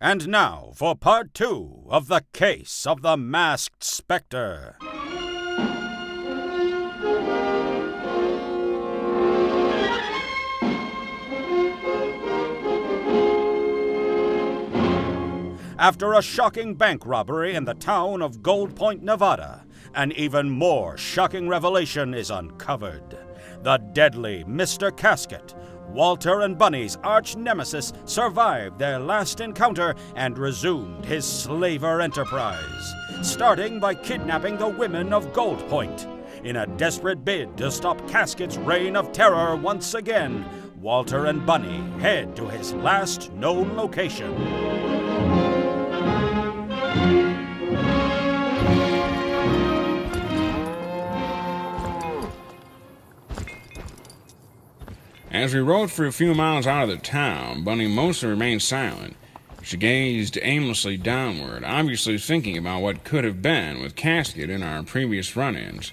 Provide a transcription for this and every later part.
And now for part two of the case of the masked specter. After a shocking bank robbery in the town of Gold Point, Nevada, an even more shocking revelation is uncovered. The deadly Mr. Casket, Walter and Bunny's arch nemesis, survived their last encounter and resumed his slaver enterprise, starting by kidnapping the women of Gold Point. In a desperate bid to stop Casket's reign of terror once again, Walter and Bunny head to his last known location. As we rode for a few miles out of the town, Bunny mostly remained silent. She gazed aimlessly downward, obviously thinking about what could have been with Casket in our previous run ins.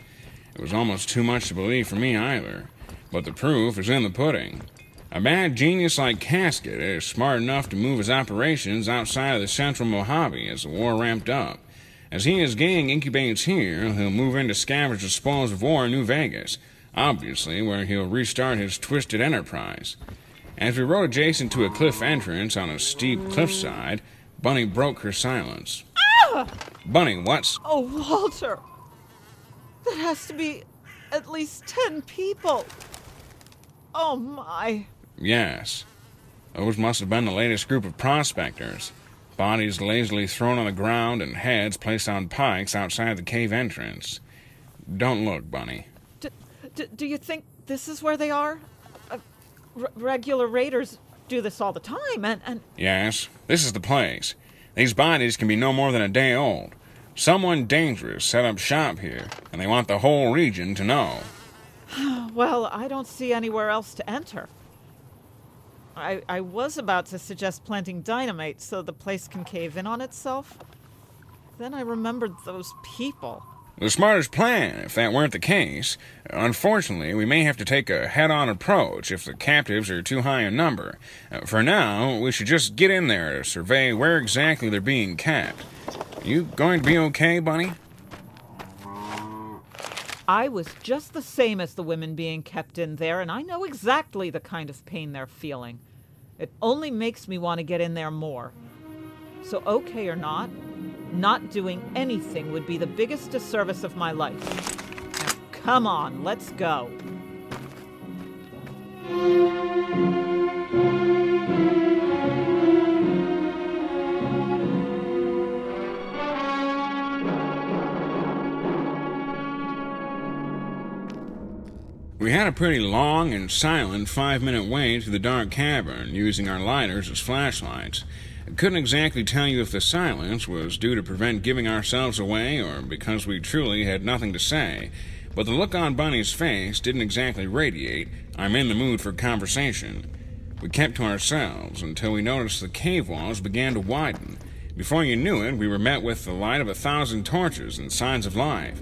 It was almost too much to believe for me either, but the proof is in the pudding. A bad genius like Casket is smart enough to move his operations outside of the central Mojave as the war ramped up. As he and his gang incubates here, he'll move in to scavenge the spoils of war in New Vegas, obviously where he'll restart his twisted enterprise. As we rode adjacent to a cliff entrance on a steep cliffside, Bunny broke her silence. Ah! Bunny, what's. Oh, Walter. That has to be at least ten people. Oh, my. Yes. Those must have been the latest group of prospectors. Bodies lazily thrown on the ground and heads placed on pikes outside the cave entrance. Don't look, Bunny. D- do you think this is where they are? Uh, r- regular raiders do this all the time, and, and. Yes, this is the place. These bodies can be no more than a day old. Someone dangerous set up shop here, and they want the whole region to know. Well, I don't see anywhere else to enter. I, I was about to suggest planting dynamite so the place can cave in on itself. Then I remembered those people. The smartest plan, if that weren't the case. Unfortunately, we may have to take a head on approach if the captives are too high in number. Uh, for now, we should just get in there to survey where exactly they're being kept. You going to be okay, Bunny? I was just the same as the women being kept in there, and I know exactly the kind of pain they're feeling. It only makes me want to get in there more. So, okay or not, not doing anything would be the biggest disservice of my life. Now, come on, let's go. We had a pretty long and silent five minute way to the dark cavern, using our lighters as flashlights. Couldn't exactly tell you if the silence was due to prevent giving ourselves away or because we truly had nothing to say, but the look on Bunny's face didn't exactly radiate, I'm in the mood for conversation. We kept to ourselves until we noticed the cave walls began to widen. Before you knew it, we were met with the light of a thousand torches and signs of life.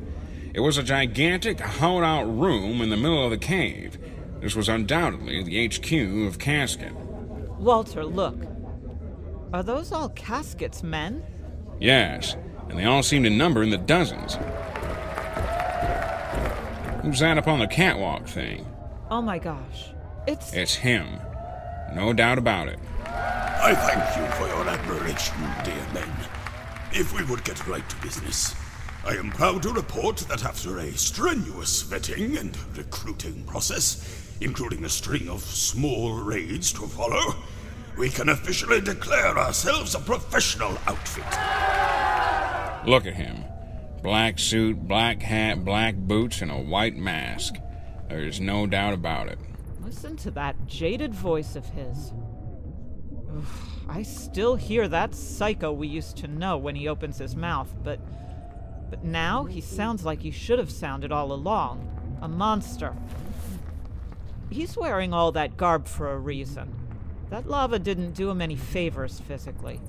It was a gigantic, hollowed out room in the middle of the cave. This was undoubtedly the HQ of Casket. Walter, look. Are those all Casket's men? Yes, and they all seem to number in the dozens. Who's that up on the catwalk thing? Oh my gosh. It's. It's him. No doubt about it. I thank you for your admiration, dear men. If we would get right to business, I am proud to report that after a strenuous vetting and recruiting process, including a string of small raids to follow, we can officially declare ourselves a professional outfit. Look at him. Black suit, black hat, black boots, and a white mask. There's no doubt about it. Listen to that jaded voice of his. Ugh, I still hear that psycho we used to know when he opens his mouth, but. But now he sounds like he should have sounded all along a monster. He's wearing all that garb for a reason. That lava didn't do him any favors physically.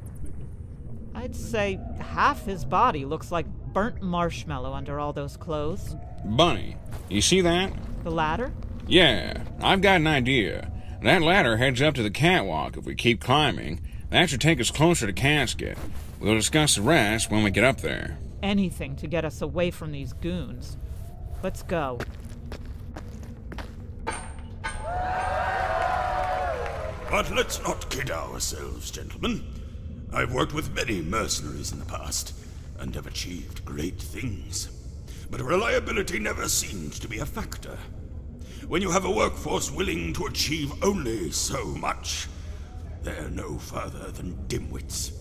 I'd say half his body looks like burnt marshmallow under all those clothes. Bunny, you see that? The ladder? Yeah, I've got an idea. That ladder heads up to the catwalk if we keep climbing. That should take us closer to Casket. We'll discuss the rest when we get up there. Anything to get us away from these goons. Let's go. But let's not kid ourselves, gentlemen. I've worked with many mercenaries in the past, and have achieved great things. But reliability never seems to be a factor. When you have a workforce willing to achieve only so much, they're no further than dimwits.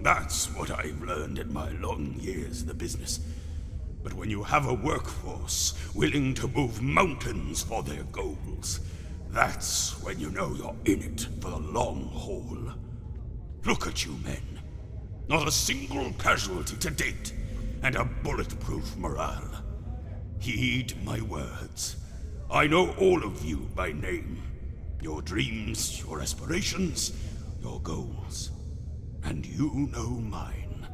That's what I've learned in my long years in the business. But when you have a workforce willing to move mountains for their goals, that's when you know you're in it for the long haul. Look at you men. Not a single casualty to date, and a bulletproof morale. Heed my words. I know all of you by name. Your dreams, your aspirations, your goals. And you know mine.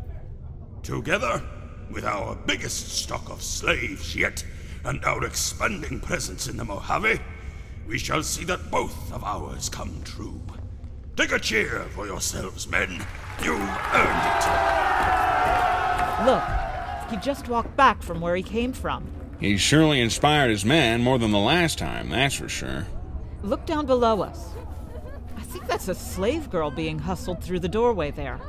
Together, with our biggest stock of slaves yet, and our expanding presence in the Mojave, we shall see that both of ours come true. Take a cheer for yourselves, men. You've earned it. Look, he just walked back from where he came from. He surely inspired his men more than the last time, that's for sure. Look down below us. I think that's a slave girl being hustled through the doorway there.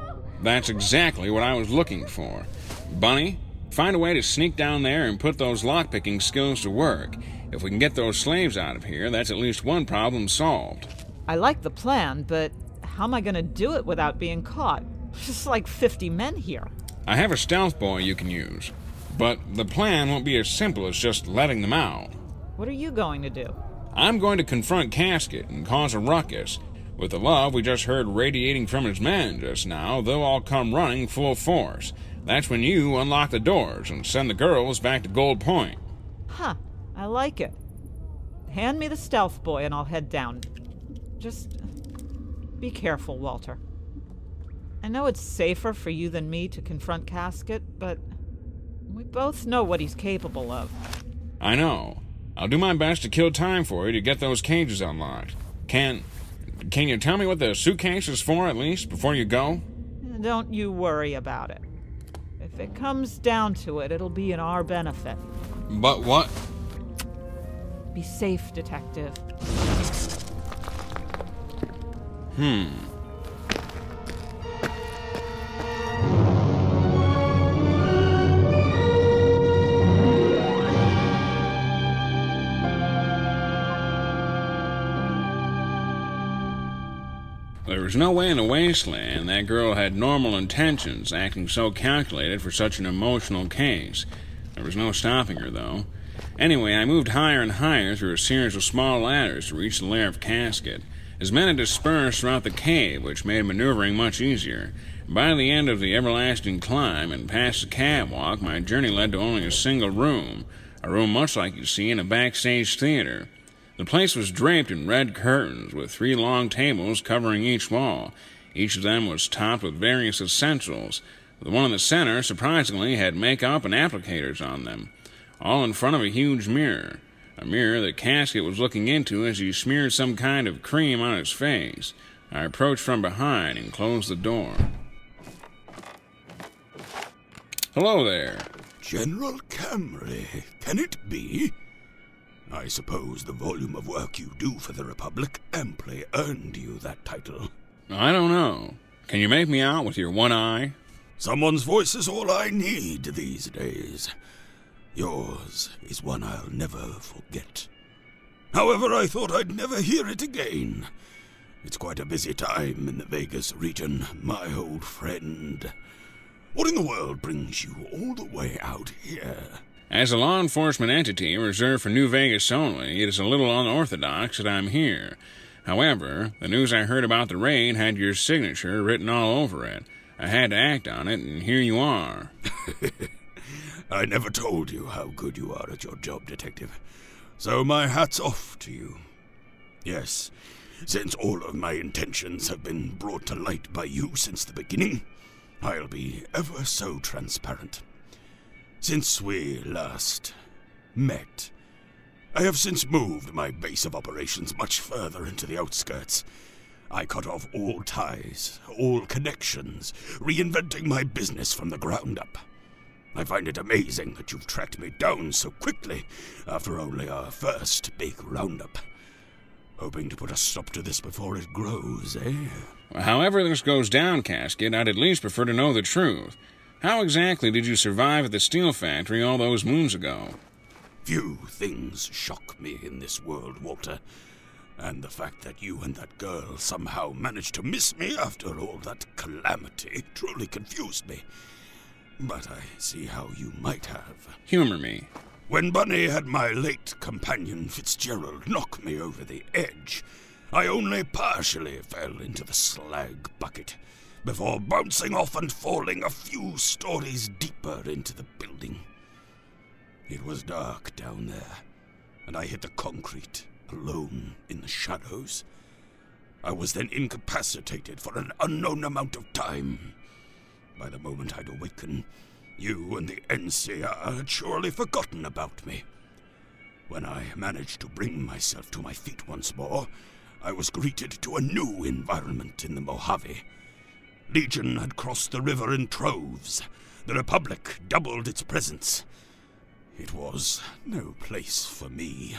That's exactly what I was looking for. Bunny, find a way to sneak down there and put those lockpicking skills to work. If we can get those slaves out of here, that's at least one problem solved. I like the plan, but how am I going to do it without being caught? Just like 50 men here. I have a stealth boy you can use, but the plan won't be as simple as just letting them out. What are you going to do? I'm going to confront Casket and cause a ruckus. With the love we just heard radiating from his men just now, they'll all come running full force. That's when you unlock the doors and send the girls back to Gold Point. Huh, I like it. Hand me the stealth boy and I'll head down. Just be careful, Walter. I know it's safer for you than me to confront Casket, but we both know what he's capable of. I know. I'll do my best to kill time for you to get those cages unlocked. Can. Can you tell me what the suitcase is for, at least, before you go? Don't you worry about it. If it comes down to it, it'll be in our benefit. But what? Be safe, Detective. Hmm. There was no way in the wasteland that girl had normal intentions, acting so calculated for such an emotional case. There was no stopping her, though. Anyway, I moved higher and higher through a series of small ladders to reach the lair of Casket. His men had dispersed throughout the cave, which made maneuvering much easier. By the end of the everlasting climb and past the catwalk, my journey led to only a single room, a room much like you see in a backstage theater. The place was draped in red curtains, with three long tables covering each wall. Each of them was topped with various essentials. The one in the center, surprisingly, had makeup and applicators on them, all in front of a huge mirror. A mirror that Casket was looking into as he smeared some kind of cream on his face. I approached from behind and closed the door. Hello there. General Camry, can it be? I suppose the volume of work you do for the Republic amply earned you that title. I don't know. Can you make me out with your one eye? Someone's voice is all I need these days. Yours is one I'll never forget. However, I thought I'd never hear it again. It's quite a busy time in the Vegas region, my old friend. What in the world brings you all the way out here? As a law enforcement entity reserved for New Vegas only, it is a little unorthodox that I'm here. However, the news I heard about the raid had your signature written all over it. I had to act on it, and here you are. I never told you how good you are at your job, Detective. So my hat's off to you. Yes, since all of my intentions have been brought to light by you since the beginning, I'll be ever so transparent. Since we last met, I have since moved my base of operations much further into the outskirts. I cut off all ties, all connections, reinventing my business from the ground up. I find it amazing that you've tracked me down so quickly after only our first big roundup. Hoping to put a stop to this before it grows, eh? However this goes down, Casket, I'd at least prefer to know the truth. How exactly did you survive at the steel factory all those moons ago? Few things shock me in this world, Walter. And the fact that you and that girl somehow managed to miss me after all that calamity truly confused me. But I see how you might have. Humor me. When Bunny had my late companion Fitzgerald knock me over the edge, I only partially fell into the slag bucket before bouncing off and falling a few stories deeper into the building. It was dark down there, and I hit the concrete alone in the shadows. I was then incapacitated for an unknown amount of time. By the moment I'd awakened, you and the NCR had surely forgotten about me. When I managed to bring myself to my feet once more, I was greeted to a new environment in the Mojave. Legion had crossed the river in troves. The Republic doubled its presence. It was no place for me.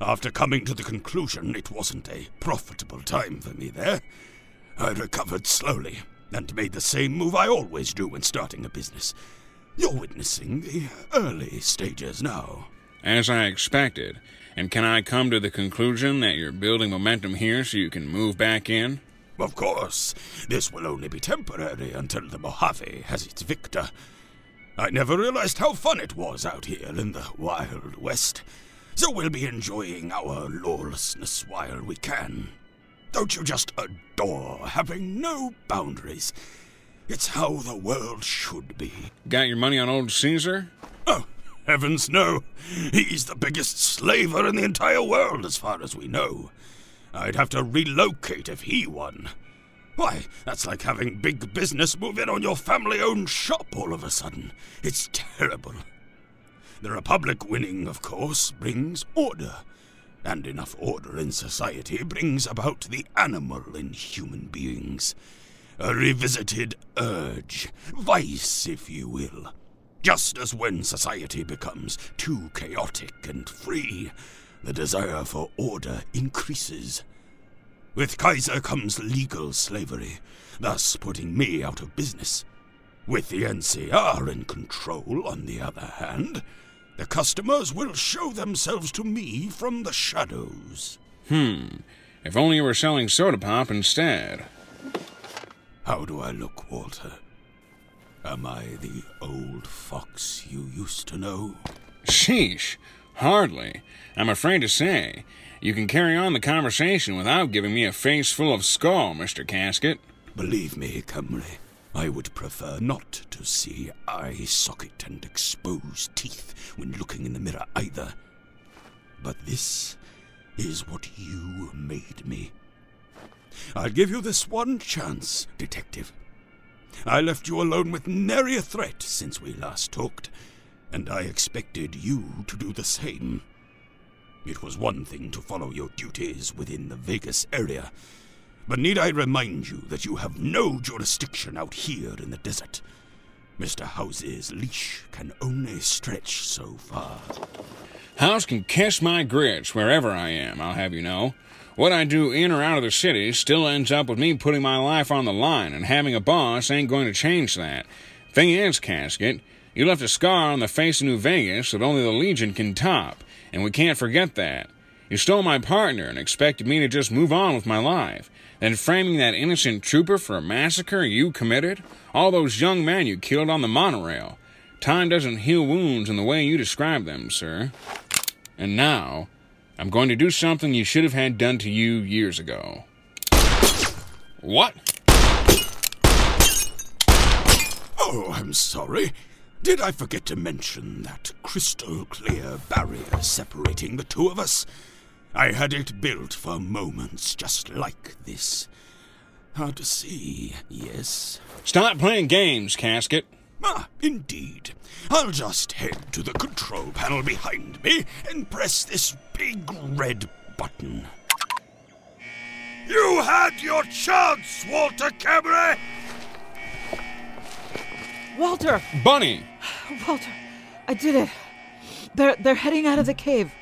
After coming to the conclusion it wasn't a profitable time for me there, I recovered slowly and made the same move I always do when starting a business. You're witnessing the early stages now. As I expected. And can I come to the conclusion that you're building momentum here so you can move back in? Of course, this will only be temporary until the Mojave has its victor. I never realized how fun it was out here in the Wild West, so we'll be enjoying our lawlessness while we can. Don't you just adore having no boundaries? It's how the world should be. Got your money on old Caesar? Oh, heavens no. He's the biggest slaver in the entire world as far as we know. I'd have to relocate if he won. Why, that's like having big business move in on your family owned shop all of a sudden. It's terrible. The Republic winning, of course, brings order. And enough order in society brings about the animal in human beings. A revisited urge, vice, if you will. Just as when society becomes too chaotic and free, the desire for order increases. With Kaiser comes legal slavery, thus putting me out of business. With the NCR in control, on the other hand, the customers will show themselves to me from the shadows. Hmm. If only you were selling soda pop instead. How do I look, Walter? Am I the old fox you used to know? Sheesh. Hardly. I'm afraid to say. You can carry on the conversation without giving me a face full of skull, Mr. Casket. Believe me, Camry, I would prefer not to see eye socket and exposed teeth when looking in the mirror either. But this is what you made me. I'll give you this one chance, Detective. I left you alone with nary a threat since we last talked, and I expected you to do the same. It was one thing to follow your duties within the Vegas area, but need I remind you that you have no jurisdiction out here in the desert? Mr. House's leash can only stretch so far. House can kiss my grits wherever I am, I'll have you know. What I do in or out of the city still ends up with me putting my life on the line, and having a boss ain't going to change that. Thing is, Casket, you left a scar on the face of New Vegas that only the Legion can top, and we can't forget that. You stole my partner and expected me to just move on with my life. Then framing that innocent trooper for a massacre you committed? All those young men you killed on the monorail. Time doesn't heal wounds in the way you describe them, sir. And now, I'm going to do something you should have had done to you years ago. What? Oh, I'm sorry. Did I forget to mention that crystal clear barrier separating the two of us? I had it built for moments just like this. Hard to see, yes? Stop playing games, Casket. Ah, indeed. I'll just head to the control panel behind me and press this big red button. You had your chance, Walter Camry! Walter! Bunny! Walter, I did it. They're they're heading out of the cave.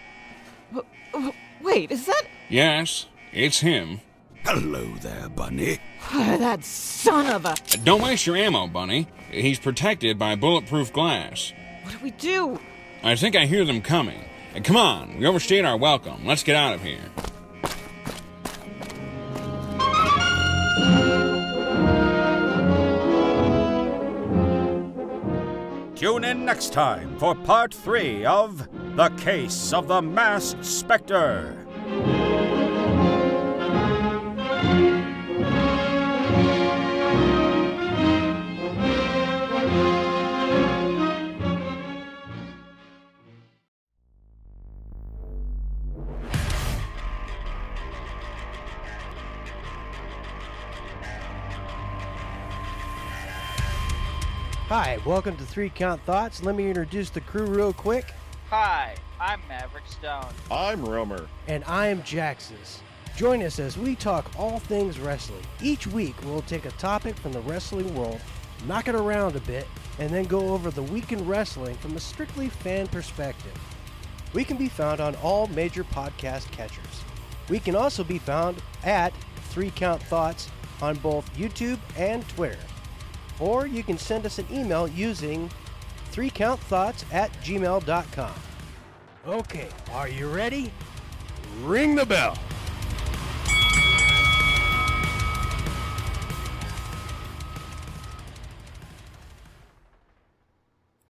W- w- wait, is that Yes, it's him. Hello there, Bunny. that son of a? Don't waste your ammo, Bunny. He's protected by bulletproof glass. What do we do? I think I hear them coming. Come on, we overstayed our welcome. Let's get out of here. Tune in next time for part three of The Case of the Masked Spectre. Hi, welcome to Three Count Thoughts. Let me introduce the crew real quick. Hi, I'm Maverick Stone. I'm Romer. And I am Jaxus. Join us as we talk all things wrestling. Each week, we'll take a topic from the wrestling world, knock it around a bit, and then go over the week in wrestling from a strictly fan perspective. We can be found on all major podcast catchers. We can also be found at Three Count Thoughts on both YouTube and Twitter. Or you can send us an email using threecountthoughts at gmail.com. Okay, are you ready? Ring the bell.